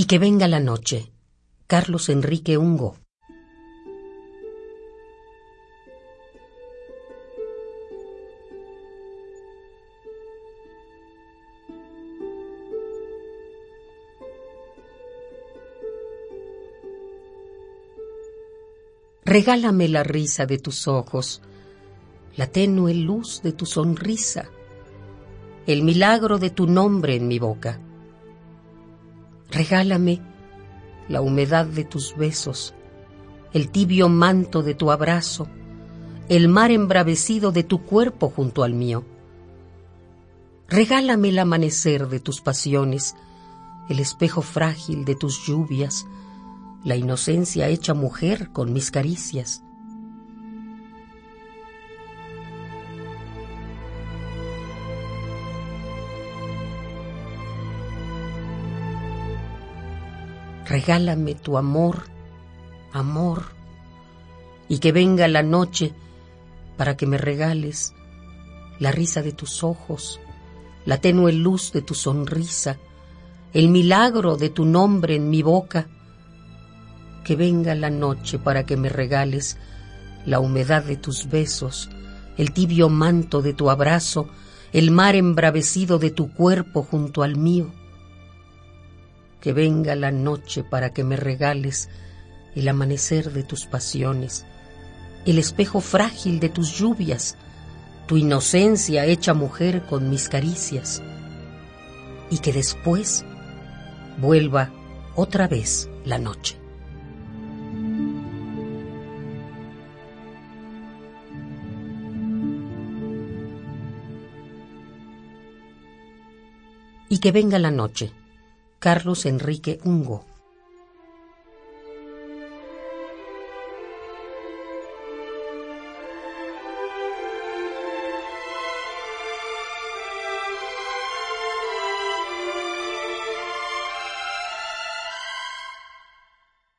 Y que venga la noche. Carlos Enrique Ungo. Regálame la risa de tus ojos, la tenue luz de tu sonrisa, el milagro de tu nombre en mi boca. Regálame la humedad de tus besos, el tibio manto de tu abrazo, el mar embravecido de tu cuerpo junto al mío. Regálame el amanecer de tus pasiones, el espejo frágil de tus lluvias, la inocencia hecha mujer con mis caricias. Regálame tu amor, amor, y que venga la noche para que me regales la risa de tus ojos, la tenue luz de tu sonrisa, el milagro de tu nombre en mi boca, que venga la noche para que me regales la humedad de tus besos, el tibio manto de tu abrazo, el mar embravecido de tu cuerpo junto al mío. Que venga la noche para que me regales el amanecer de tus pasiones, el espejo frágil de tus lluvias, tu inocencia hecha mujer con mis caricias, y que después vuelva otra vez la noche. y que venga la noche. Carlos Enrique Ungo.